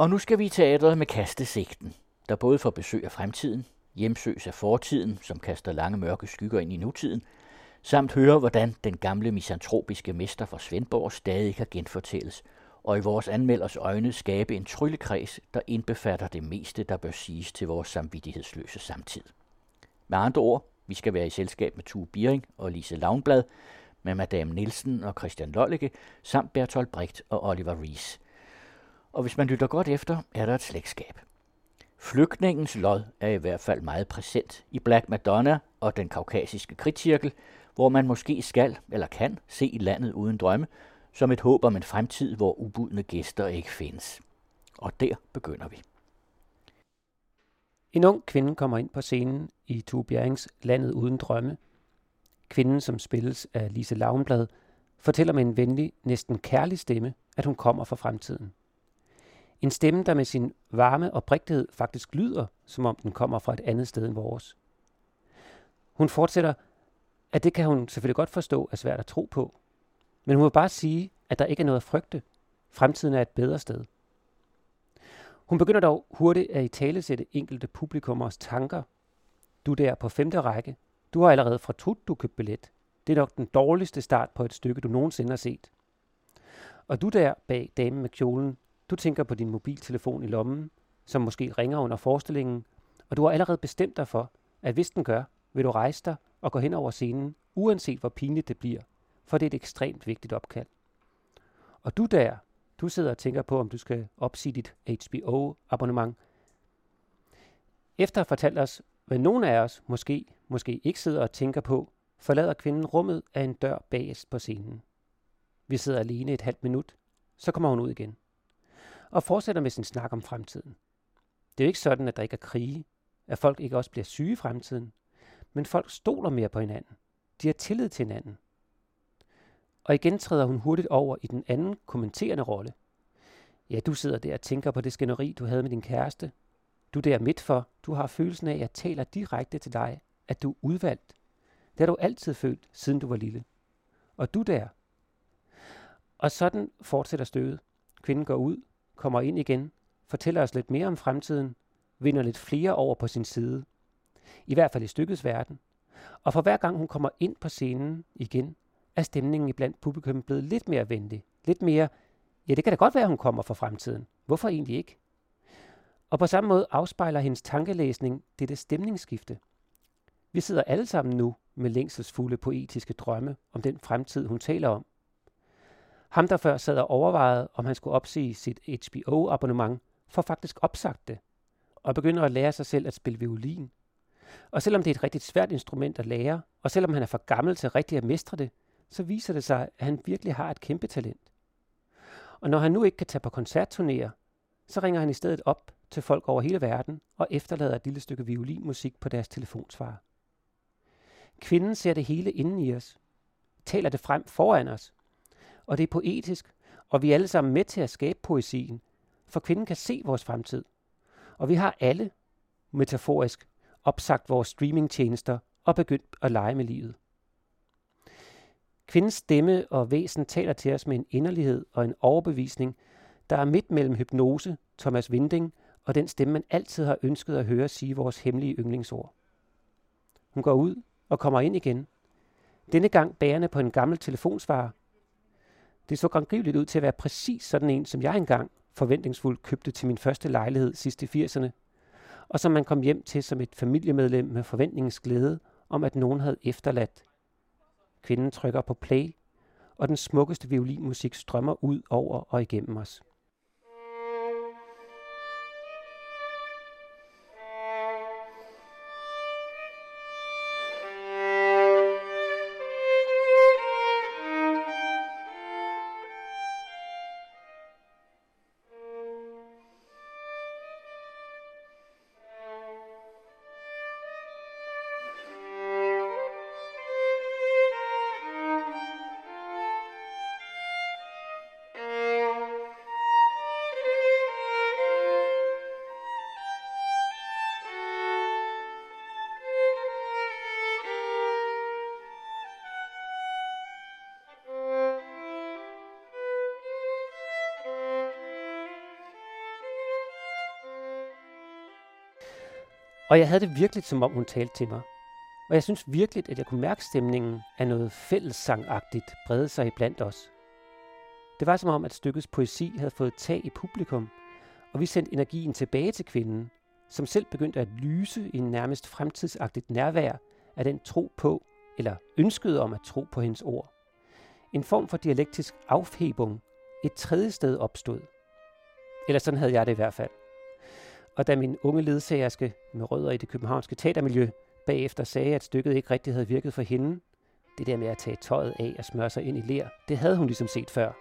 Og nu skal vi i teatret med kastesigten, der både får besøg af fremtiden, hjemsøs af fortiden, som kaster lange mørke skygger ind i nutiden, samt høre, hvordan den gamle misantropiske mester fra Svendborg stadig kan genfortælles, og i vores anmelders øjne skabe en tryllekreds, der indbefatter det meste, der bør siges til vores samvittighedsløse samtid. Med andre ord, vi skal være i selskab med Tue Biering og Lise Lavnblad, med Madame Nielsen og Christian Lollicke, samt Bertolt Brecht og Oliver Rees. Og hvis man lytter godt efter, er der et slægtskab. Flygtningens lod er i hvert fald meget præsent i Black Madonna og den kaukasiske kritcirkel, hvor man måske skal eller kan se landet uden drømme, som et håb om en fremtid, hvor ubudne gæster ikke findes. Og der begynder vi. En ung kvinde kommer ind på scenen i Tue Bjerings Landet uden drømme. Kvinden, som spilles af Lise Lavnblad, fortæller med en venlig, næsten kærlig stemme, at hun kommer fra fremtiden. En stemme, der med sin varme og prægtighed faktisk lyder, som om den kommer fra et andet sted end vores. Hun fortsætter, at det kan hun selvfølgelig godt forstå er svært at tro på. Men hun vil bare sige, at der ikke er noget at frygte. Fremtiden er et bedre sted. Hun begynder dog hurtigt at i tale sætte enkelte publikummers tanker. Du der på femte række. Du har allerede fra tut, du købt billet. Det er nok den dårligste start på et stykke, du nogensinde har set. Og du der bag damen med kjolen, du tænker på din mobiltelefon i lommen, som måske ringer under forestillingen, og du har allerede bestemt dig for, at hvis den gør, vil du rejse dig og gå hen over scenen, uanset hvor pinligt det bliver, for det er et ekstremt vigtigt opkald. Og du der, du sidder og tænker på, om du skal opsige dit HBO-abonnement. Efter at have fortalt os, hvad nogen af os måske, måske ikke sidder og tænker på, forlader kvinden rummet af en dør bagest på scenen. Vi sidder alene et halvt minut, så kommer hun ud igen. Og fortsætter med sin snak om fremtiden. Det er jo ikke sådan, at der ikke er krige, at folk ikke også bliver syge i fremtiden, men folk stoler mere på hinanden. De har tillid til hinanden. Og igen træder hun hurtigt over i den anden kommenterende rolle. Ja, du sidder der og tænker på det skænderi, du havde med din kæreste. Du der midt for, du har følelsen af, at jeg taler direkte til dig, at du er udvalgt. Det har du altid følt, siden du var lille. Og du der. Og sådan fortsætter støvet. Kvinden går ud, kommer ind igen, fortæller os lidt mere om fremtiden, vinder lidt flere over på sin side. I hvert fald i stykkets verden. Og for hver gang hun kommer ind på scenen igen, er stemningen iblandt blandt publikum blevet lidt mere venlig. Lidt mere, ja det kan da godt være, hun kommer fra fremtiden. Hvorfor egentlig ikke? Og på samme måde afspejler hendes tankelæsning dette stemningsskifte. Vi sidder alle sammen nu med længselsfulde poetiske drømme om den fremtid, hun taler om. Ham, der før sad og overvejede, om han skulle opsige sit HBO-abonnement, får faktisk opsagt det, og begynder at lære sig selv at spille violin. Og selvom det er et rigtig svært instrument at lære, og selvom han er for gammel til rigtig at mestre det, så viser det sig, at han virkelig har et kæmpe talent. Og når han nu ikke kan tage på koncertturnéer, så ringer han i stedet op til folk over hele verden og efterlader et lille stykke violinmusik på deres telefonsvar. Kvinden ser det hele inden i os, taler det frem foran os, og det er poetisk, og vi er alle sammen med til at skabe poesien, for kvinden kan se vores fremtid. Og vi har alle, metaforisk, opsagt vores streamingtjenester og begyndt at lege med livet. Kvindens stemme og væsen taler til os med en inderlighed og en overbevisning, der er midt mellem hypnose, Thomas Winding og den stemme, man altid har ønsket at høre sige vores hemmelige yndlingsord. Hun går ud og kommer ind igen. Denne gang bærende på en gammel telefonsvarer. Det så grangriveligt ud til at være præcis sådan en, som jeg engang forventningsfuldt købte til min første lejlighed sidst i 80'erne, og som man kom hjem til som et familiemedlem med forventningens glæde om, at nogen havde efterladt Kvinden trykker på play, og den smukkeste violinmusik strømmer ud over og igennem os. Og jeg havde det virkelig, som om hun talte til mig. Og jeg synes virkelig, at jeg kunne mærke stemningen af noget fællessangagtigt brede sig iblandt os. Det var som om, at stykkets poesi havde fået tag i publikum, og vi sendte energien tilbage til kvinden, som selv begyndte at lyse i en nærmest fremtidsagtigt nærvær af den tro på, eller ønskede om at tro på hendes ord. En form for dialektisk afhebung et tredje sted opstod. Eller sådan havde jeg det i hvert fald. Og da min unge ledsagerske med rødder i det københavnske teatermiljø bagefter sagde, at stykket ikke rigtig havde virket for hende, det der med at tage tøjet af og smøre sig ind i ler, det havde hun ligesom set før.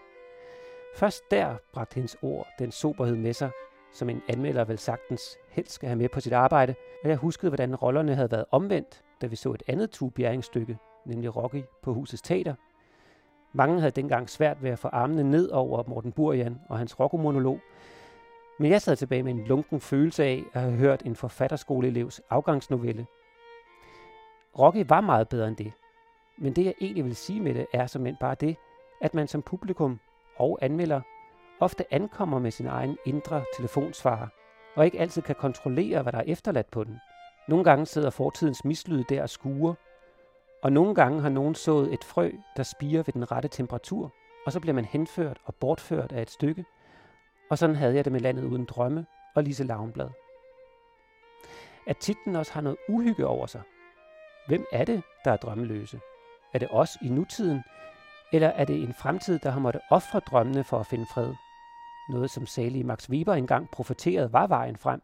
Først der bragte hendes ord den soberhed med sig, som en anmelder vel sagtens helst skal have med på sit arbejde, og jeg huskede, hvordan rollerne havde været omvendt, da vi så et andet tubjæringsstykke, nemlig Rocky på Husets Teater. Mange havde dengang svært ved at få armene ned over Morten Burjan og hans rockomonolog, men jeg sad tilbage med en lunken følelse af at have hørt en forfatterskoleelevs afgangsnovelle. Rocky var meget bedre end det, men det jeg egentlig vil sige med det er som bare det, at man som publikum og anmelder ofte ankommer med sin egen indre telefonsvarer, og ikke altid kan kontrollere, hvad der er efterladt på den. Nogle gange sidder fortidens mislyd der og skuer, og nogle gange har nogen sået et frø, der spiger ved den rette temperatur, og så bliver man henført og bortført af et stykke, og sådan havde jeg det med landet uden drømme og Lise Lavnblad. At titlen også har noget uhygge over sig. Hvem er det, der er drømmeløse? Er det os i nutiden, eller er det en fremtid, der har måttet ofre drømmene for at finde fred? Noget, som salige Max Weber engang profeterede var vejen frem.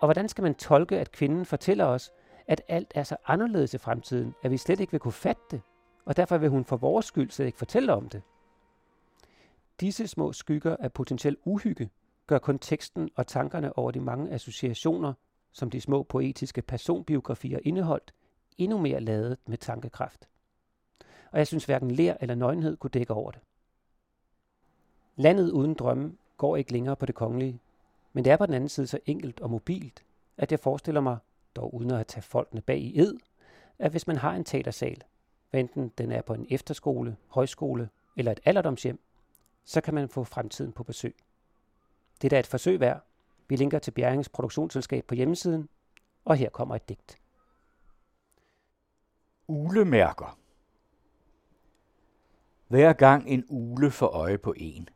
Og hvordan skal man tolke, at kvinden fortæller os, at alt er så anderledes i fremtiden, at vi slet ikke vil kunne fatte det, og derfor vil hun for vores skyld slet ikke fortælle om det? Disse små skygger af potentiel uhygge gør kun teksten og tankerne over de mange associationer, som de små poetiske personbiografier indeholdt, endnu mere ladet med tankekraft. Og jeg synes hverken lær eller nøgenhed kunne dække over det. Landet uden drømme går ikke længere på det kongelige, men det er på den anden side så enkelt og mobilt, at jeg forestiller mig, dog uden at tage folkene bag i ed, at hvis man har en teatersal, enten den er på en efterskole, højskole eller et alderdomshjem, så kan man få fremtiden på besøg. Det er da et forsøg værd. Vi linker til Bjerringens produktionsselskab på hjemmesiden, og her kommer et digt. Ulemærker Hver gang en ule får øje på en,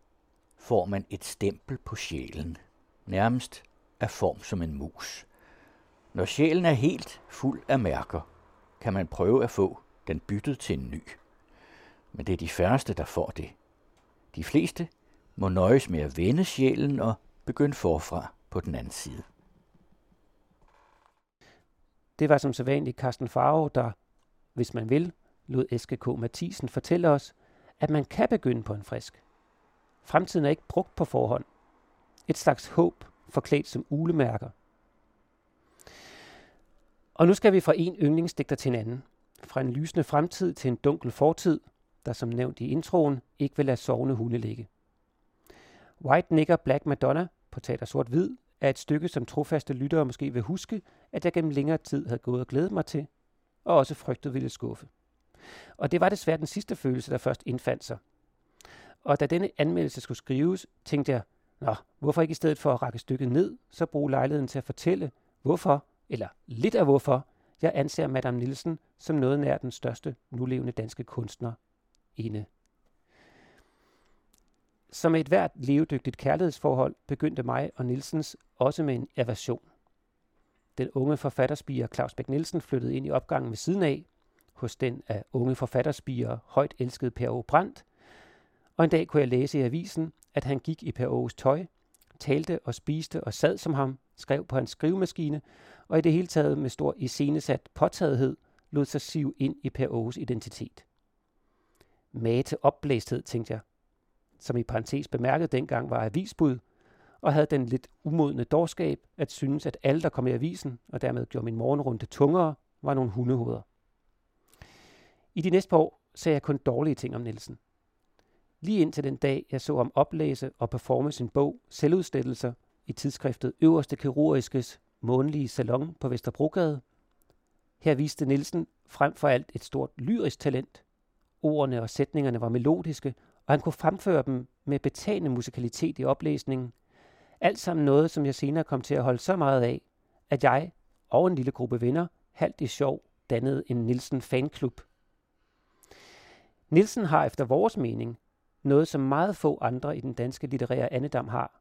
får man et stempel på sjælen, nærmest af form som en mus. Når sjælen er helt fuld af mærker, kan man prøve at få den byttet til en ny. Men det er de færreste, der får det. De fleste må nøjes med at vende sjælen og begynde forfra på den anden side. Det var som sædvanligt Carsten Faro, der, hvis man vil, lod Eske K. Mathisen fortælle os, at man kan begynde på en frisk. Fremtiden er ikke brugt på forhånd. Et slags håb forklædt som ulemærker. Og nu skal vi fra en yndlingsdigter til en anden. Fra en lysende fremtid til en dunkel fortid, der som nævnt i introen ikke vil lade sovende hunde ligge. White Nigger Black Madonna på Teater Sort Hvid er et stykke, som trofaste lyttere måske vil huske, at jeg gennem længere tid havde gået og glædet mig til, og også frygtet ville skuffe. Og det var desværre den sidste følelse, der først indfandt sig. Og da denne anmeldelse skulle skrives, tænkte jeg, nå, hvorfor ikke i stedet for at række stykket ned, så bruge lejligheden til at fortælle, hvorfor, eller lidt af hvorfor, jeg anser Madame Nielsen som noget nær den største nulevende danske kunstner inde. Som et hvert levedygtigt kærlighedsforhold begyndte mig og Nielsens også med en aversion. Den unge forfatterspiger Claus Bæk Nielsen flyttede ind i opgangen ved siden af, hos den af unge forfatterspiger højt elskede Per O. Brandt, og en dag kunne jeg læse i avisen, at han gik i Per O.'s tøj, talte og spiste og sad som ham, skrev på hans skrivemaskine, og i det hele taget med stor iscenesat påtagethed lod sig sive ind i Per O.'s identitet. Mage til opblæsthed, tænkte jeg, som i parentes bemærket dengang var avisbud, og havde den lidt umodne dårskab at synes, at alle, der kom i avisen, og dermed gjorde min morgenrunde tungere, var nogle hundehoveder. I de næste par år sagde jeg kun dårlige ting om Nielsen. Lige indtil den dag, jeg så ham oplæse og performe sin bog Selvudstættelser i tidsskriftet Øverste Kirurgiskes månedlige salon på Vesterbrogade. Her viste Nielsen frem for alt et stort lyrisk talent. Ordene og sætningerne var melodiske, og han kunne fremføre dem med betagende musikalitet i oplæsningen. Alt sammen noget, som jeg senere kom til at holde så meget af, at jeg og en lille gruppe venner halvt i sjov dannede en Nielsen fanklub. Nielsen har efter vores mening noget, som meget få andre i den danske litterære andedam har.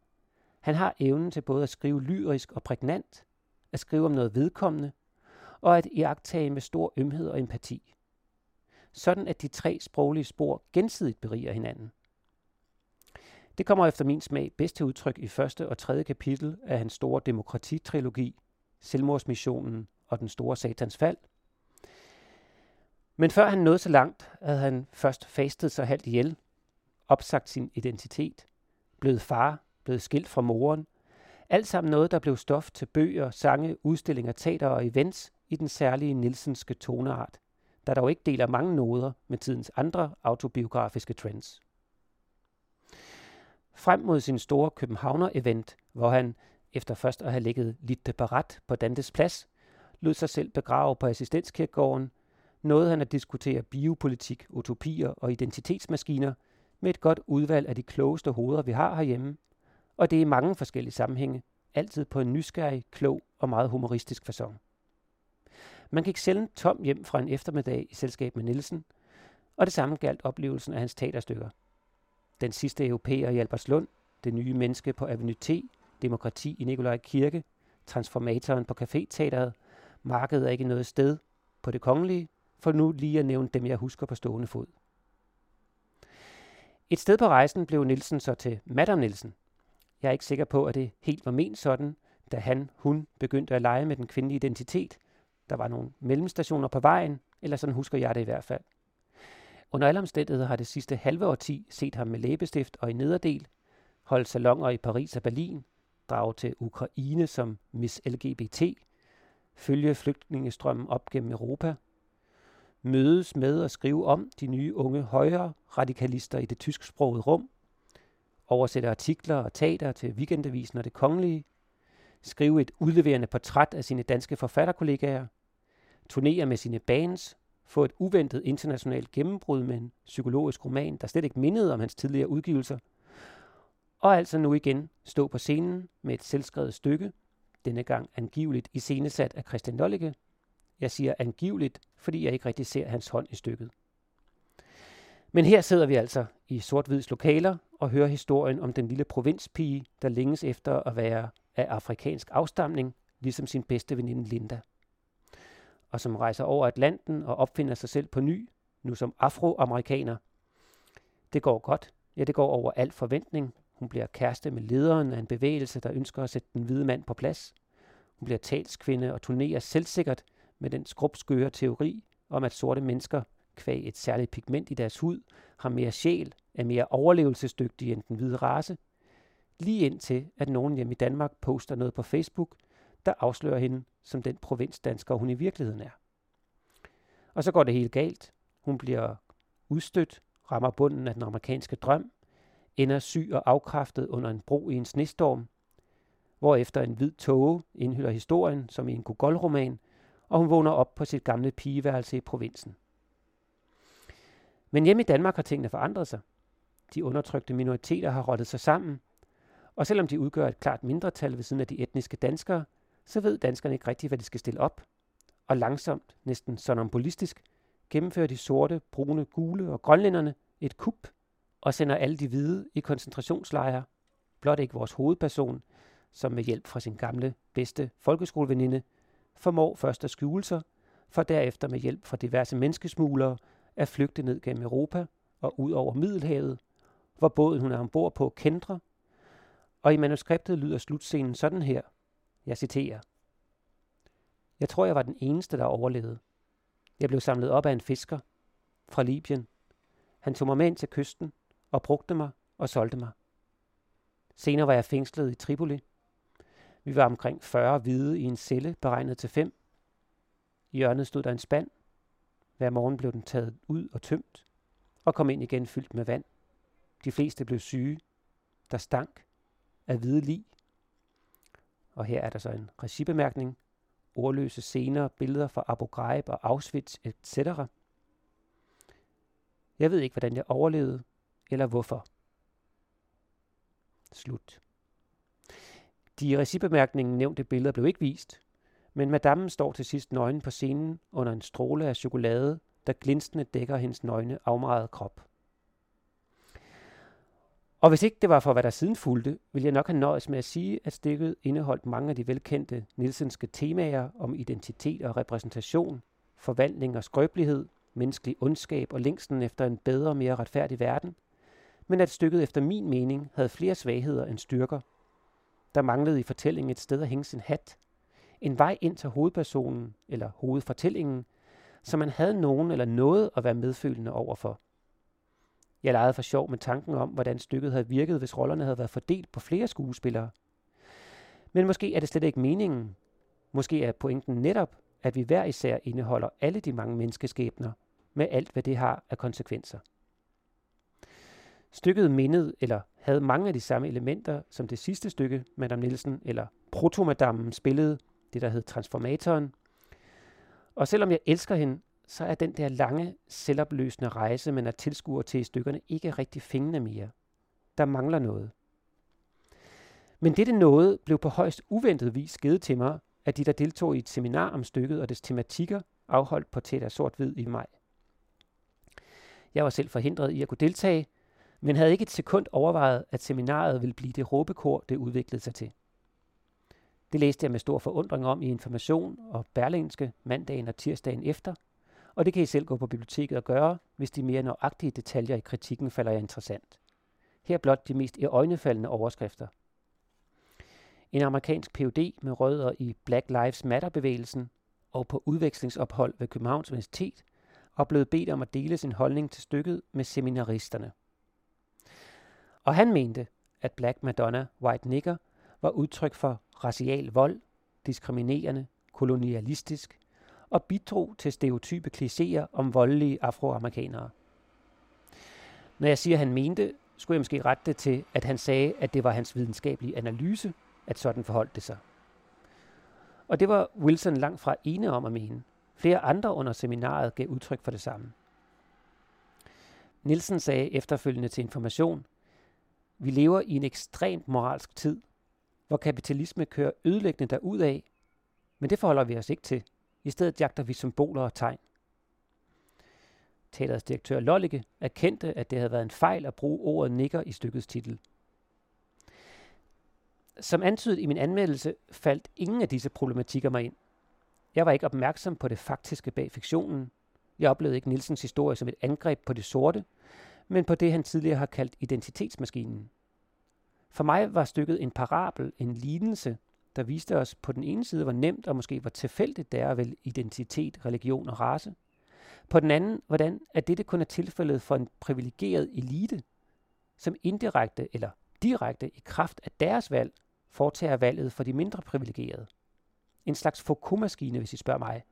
Han har evnen til både at skrive lyrisk og prægnant, at skrive om noget vedkommende, og at iagtage med stor ømhed og empati. Sådan at de tre sproglige spor gensidigt beriger hinanden. Det kommer efter min smag bedst til udtryk i første og tredje kapitel af hans store demokratitrilogi, Selvmordsmissionen og den store satans fald. Men før han nåede så langt, havde han først fastet sig halvt ihjel, opsagt sin identitet, blevet far, blevet skilt fra moren, alt sammen noget, der blev stof til bøger, sange, udstillinger, teater og events i den særlige Nilsenske toneart, der dog ikke deler mange noder med tidens andre autobiografiske trends. Frem mod sin store Københavner-event, hvor han, efter først at have ligget lidt parat på Dantes plads, lod sig selv begrave på assistenskirkegården, nåede han at diskutere biopolitik, utopier og identitetsmaskiner med et godt udvalg af de klogeste hoveder, vi har herhjemme, og det er i mange forskellige sammenhænge, altid på en nysgerrig, klog og meget humoristisk façon. Man gik sjældent tom hjem fra en eftermiddag i selskab med Nielsen, og det samme galt oplevelsen af hans teaterstykker. Den sidste europæer i Albertslund, det nye menneske på Avenue T, demokrati i Nikolaj Kirke, transformatoren på Café-teateret, markedet er ikke noget sted på det kongelige, for nu lige at nævne dem, jeg husker på stående fod. Et sted på rejsen blev Nielsen så til Madame Nielsen. Jeg er ikke sikker på, at det helt var ment sådan, da han, hun begyndte at lege med den kvindelige identitet. Der var nogle mellemstationer på vejen, eller sådan husker jeg det i hvert fald. Under alle omstændigheder har det sidste halve årti set ham med læbestift og i nederdel, holde salonger i Paris og Berlin, drage til Ukraine som Miss LGBT, følge flygtningestrømmen op gennem Europa, mødes med og skrive om de nye unge højre radikalister i det tysksprogede rum, oversætte artikler og teater til Weekendavisen og det kongelige, skrive et udleverende portræt af sine danske forfatterkollegaer, turnere med sine bands, få et uventet internationalt gennembrud med en psykologisk roman, der slet ikke mindede om hans tidligere udgivelser, og altså nu igen stå på scenen med et selvskrevet stykke, denne gang angiveligt iscenesat af Christian Lollicke. Jeg siger angiveligt, fordi jeg ikke rigtig ser hans hånd i stykket. Men her sidder vi altså i sort lokaler og hører historien om den lille provinspige, der længes efter at være af afrikansk afstamning, ligesom sin bedste veninde Linda. Og som rejser over Atlanten og opfinder sig selv på ny, nu som afroamerikaner. Det går godt. Ja, det går over al forventning. Hun bliver kæreste med lederen af en bevægelse, der ønsker at sætte den hvide mand på plads. Hun bliver talskvinde og turnerer selvsikkert med den skrubskøre teori om, at sorte mennesker kvæg et særligt pigment i deres hud, har mere sjæl, er mere overlevelsesdygtige end den hvide race, lige indtil at nogen hjemme i Danmark poster noget på Facebook, der afslører hende som den provinsdansker, hun i virkeligheden er. Og så går det helt galt. Hun bliver udstødt, rammer bunden af den amerikanske drøm, ender syg og afkræftet under en bro i en snestorm, hvor efter en hvid tåge indhylder historien som i en Gogol-roman, og hun vågner op på sit gamle pigeværelse i provinsen. Men hjemme i Danmark har tingene forandret sig. De undertrykte minoriteter har rottet sig sammen, og selvom de udgør et klart mindretal ved siden af de etniske danskere, så ved danskerne ikke rigtigt, hvad de skal stille op. Og langsomt, næsten sonambulistisk, gennemfører de sorte, brune, gule og grønlænderne et kup og sender alle de hvide i koncentrationslejre. Blot ikke vores hovedperson, som med hjælp fra sin gamle, bedste folkeskoleveninde, formår først at skjule sig, for derefter med hjælp fra diverse menneskesmuglere at flygte ned gennem Europa og ud over Middelhavet, hvor båden hun er ombord på kendre, og i manuskriptet lyder slutscenen sådan her. Jeg citerer. Jeg tror, jeg var den eneste, der overlevede. Jeg blev samlet op af en fisker fra Libyen. Han tog mig med ind til kysten og brugte mig og solgte mig. Senere var jeg fængslet i Tripoli. Vi var omkring 40 hvide i en celle beregnet til fem. I hjørnet stod der en spand. Hver morgen blev den taget ud og tømt, og kom ind igen fyldt med vand. De fleste blev syge. Der stank af hvide lig. Og her er der så en regibemærkning. Ordløse scener, billeder fra Abu Ghraib og Auschwitz, etc. Jeg ved ikke, hvordan jeg overlevede, eller hvorfor. Slut. De i nævnte billeder blev ikke vist, men madammen står til sidst nøgen på scenen under en stråle af chokolade, der glinsende dækker hendes nøgne afmejede krop. Og hvis ikke det var for, hvad der siden fulgte, ville jeg nok have nøjes med at sige, at stykket indeholdt mange af de velkendte Nielsenske temaer om identitet og repræsentation, forvandling og skrøbelighed, menneskelig ondskab og længsten efter en bedre og mere retfærdig verden, men at stykket efter min mening havde flere svagheder end styrker. Der manglede i fortællingen et sted at hænge sin hat, en vej ind til hovedpersonen eller hovedfortællingen, så man havde nogen eller noget at være medfølende overfor. Jeg legede for sjov med tanken om, hvordan stykket havde virket, hvis rollerne havde været fordelt på flere skuespillere. Men måske er det slet ikke meningen. Måske er pointen netop, at vi hver især indeholder alle de mange menneskeskæbner, med alt hvad det har af konsekvenser. Stykket mindede eller havde mange af de samme elementer som det sidste stykke, Madame Nielsen eller Protomadammen spillede, det der hed Transformatoren. Og selvom jeg elsker hende, så er den der lange, selvopløsende rejse, man er tilskuer til i stykkerne, ikke rigtig fængende mere. Der mangler noget. Men dette noget blev på højst uventet vis givet til mig af de, der deltog i et seminar om stykket og dets tematikker, afholdt på Tæt af Sort-Hvid i maj. Jeg var selv forhindret i at kunne deltage, men havde ikke et sekund overvejet, at seminaret ville blive det råbekor, det udviklede sig til. Det læste jeg med stor forundring om i Information og Berlingske mandagen og tirsdagen efter, og det kan I selv gå på biblioteket og gøre, hvis de mere nøjagtige detaljer i kritikken falder jer interessant. Her blot de mest øjnefaldende overskrifter. En amerikansk Ph.D. med rødder i Black Lives Matter-bevægelsen og på udvekslingsophold ved Københavns Universitet og blevet bedt om at dele sin holdning til stykket med seminaristerne. Og han mente, at Black Madonna, White Nigger var udtryk for racial vold, diskriminerende, kolonialistisk og bidrog til stereotype klichéer om voldelige afroamerikanere. Når jeg siger, at han mente, skulle jeg måske rette det til, at han sagde, at det var hans videnskabelige analyse, at sådan forholdt det sig. Og det var Wilson langt fra ene om at mene. Flere andre under seminaret gav udtryk for det samme. Nielsen sagde efterfølgende til information, vi lever i en ekstremt moralsk tid, hvor kapitalisme kører ødelæggende af, men det forholder vi os ikke til. I stedet jagter vi symboler og tegn. Teaterets direktør Lollike erkendte, at det havde været en fejl at bruge ordet nikker i stykkets titel. Som antydet i min anmeldelse, faldt ingen af disse problematikker mig ind. Jeg var ikke opmærksom på det faktiske bag fiktionen. Jeg oplevede ikke Nielsens historie som et angreb på det sorte, men på det, han tidligere har kaldt identitetsmaskinen. For mig var stykket en parabel, en lignelse, der viste os på den ene side, hvor nemt og måske hvor tilfældigt det er at vælge identitet, religion og race. På den anden, hvordan at dette kun er tilfældet for en privilegeret elite, som indirekte eller direkte i kraft af deres valg foretager valget for de mindre privilegerede. En slags Foucault-maskine, hvis I spørger mig.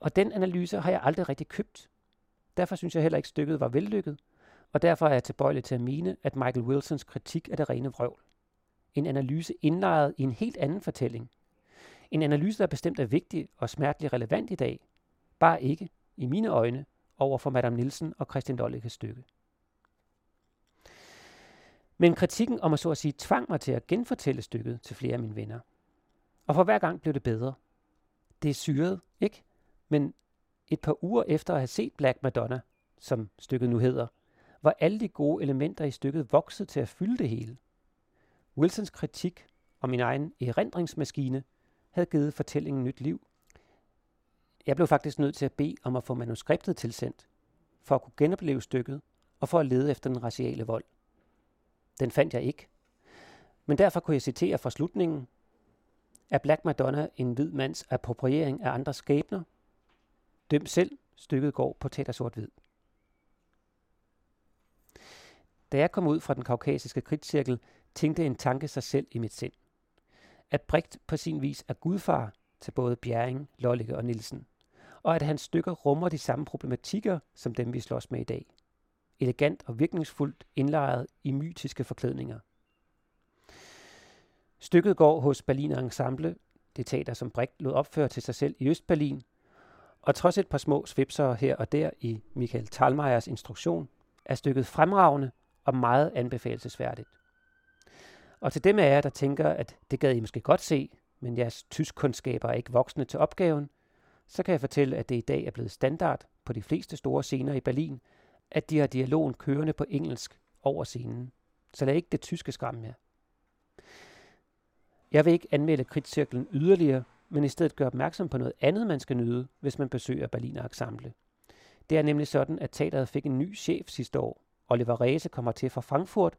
Og den analyse har jeg aldrig rigtig købt. Derfor synes jeg heller ikke, stykket var vellykket, og derfor er jeg tilbøjelig til at mene, at Michael Wilsons kritik er det rene vrøvl. En analyse indlejret i en helt anden fortælling. En analyse, der bestemt er vigtig og smerteligt relevant i dag, bare ikke, i mine øjne, over for Madame Nielsen og Christian Dollikes stykke. Men kritikken om at så at sige tvang mig til at genfortælle stykket til flere af mine venner. Og for hver gang blev det bedre. Det er syret, ikke? Men et par uger efter at have set Black Madonna, som stykket nu hedder, var alle de gode elementer i stykket vokset til at fylde det hele. Wilsons kritik og min egen erindringsmaskine havde givet fortællingen nyt liv. Jeg blev faktisk nødt til at bede om at få manuskriptet tilsendt, for at kunne genopleve stykket og for at lede efter den raciale vold. Den fandt jeg ikke. Men derfor kunne jeg citere fra slutningen. Er Black Madonna en hvid mands appropriering af andres skæbner? Døm selv, stykket går på tæt og sort-hvid. Da jeg kom ud fra den kaukasiske kritcirkel, tænkte en tanke sig selv i mit sind. At Brigt på sin vis er gudfar til både Bjerring, Lollike og Nielsen, og at hans stykker rummer de samme problematikker som dem, vi slås med i dag. Elegant og virkningsfuldt indlejret i mytiske forklædninger. Stykket går hos Berliner Ensemble, det teater, som Brigt lod opføre til sig selv i Østberlin, og trods et par små svipser her og der i Michael Thalmeyers instruktion, er stykket fremragende og meget anbefalesværdigt. Og til dem af jer, der tænker, at det gad I måske godt se, men jeres tyskkundskaber er ikke voksne til opgaven, så kan jeg fortælle, at det i dag er blevet standard på de fleste store scener i Berlin, at de har dialogen kørende på engelsk over scenen. Så lad ikke det tyske skræmme jer. Jeg vil ikke anmelde kritcirklen yderligere, men i stedet gøre opmærksom på noget andet, man skal nyde, hvis man besøger Berliner Ensemble. Det er nemlig sådan, at teateret fik en ny chef sidste år. Oliver Reese kommer til fra Frankfurt,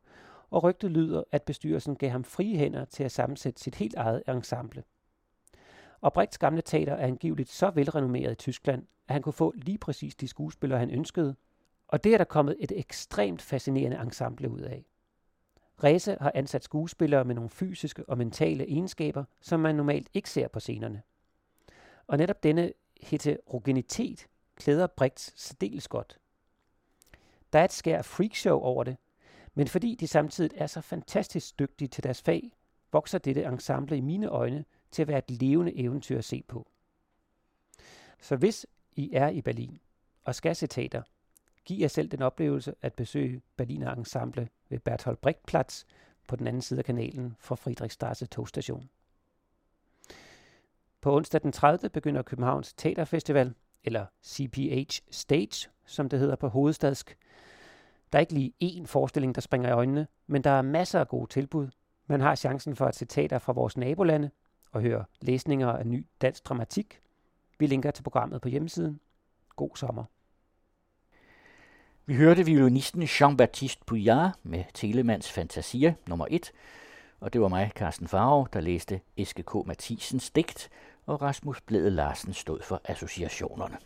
og rygtet lyder, at bestyrelsen gav ham frie hænder til at sammensætte sit helt eget ensemble. Og Brechts gamle teater er angiveligt så velrenommeret i Tyskland, at han kunne få lige præcis de skuespillere, han ønskede, og det er der kommet et ekstremt fascinerende ensemble ud af. Reza har ansat skuespillere med nogle fysiske og mentale egenskaber, som man normalt ikke ser på scenerne. Og netop denne heterogenitet klæder Brechts særdeles godt. Der er et skær freakshow over det, men fordi de samtidig er så fantastisk dygtige til deres fag, vokser dette ensemble i mine øjne til at være et levende eventyr at se på. Så hvis I er i Berlin og skal se teater, giv jer selv den oplevelse at besøge Berliner Ensemble ved Berthold Brecht Platz på den anden side af kanalen fra Friedrichstraße togstation. På onsdag den 30. begynder Københavns Teaterfestival, eller CPH Stage, som det hedder på hovedstadsk. Der er ikke lige én forestilling, der springer i øjnene, men der er masser af gode tilbud. Man har chancen for at se teater fra vores nabolande og høre læsninger af ny dansk dramatik. Vi linker til programmet på hjemmesiden. God sommer. Vi hørte violinisten Jean-Baptiste Pouillard med Telemanns Fantasia nummer 1, og det var mig, Carsten Farov, der læste Eske K. Mathisens digt, og Rasmus Blæde Larsen stod for associationerne.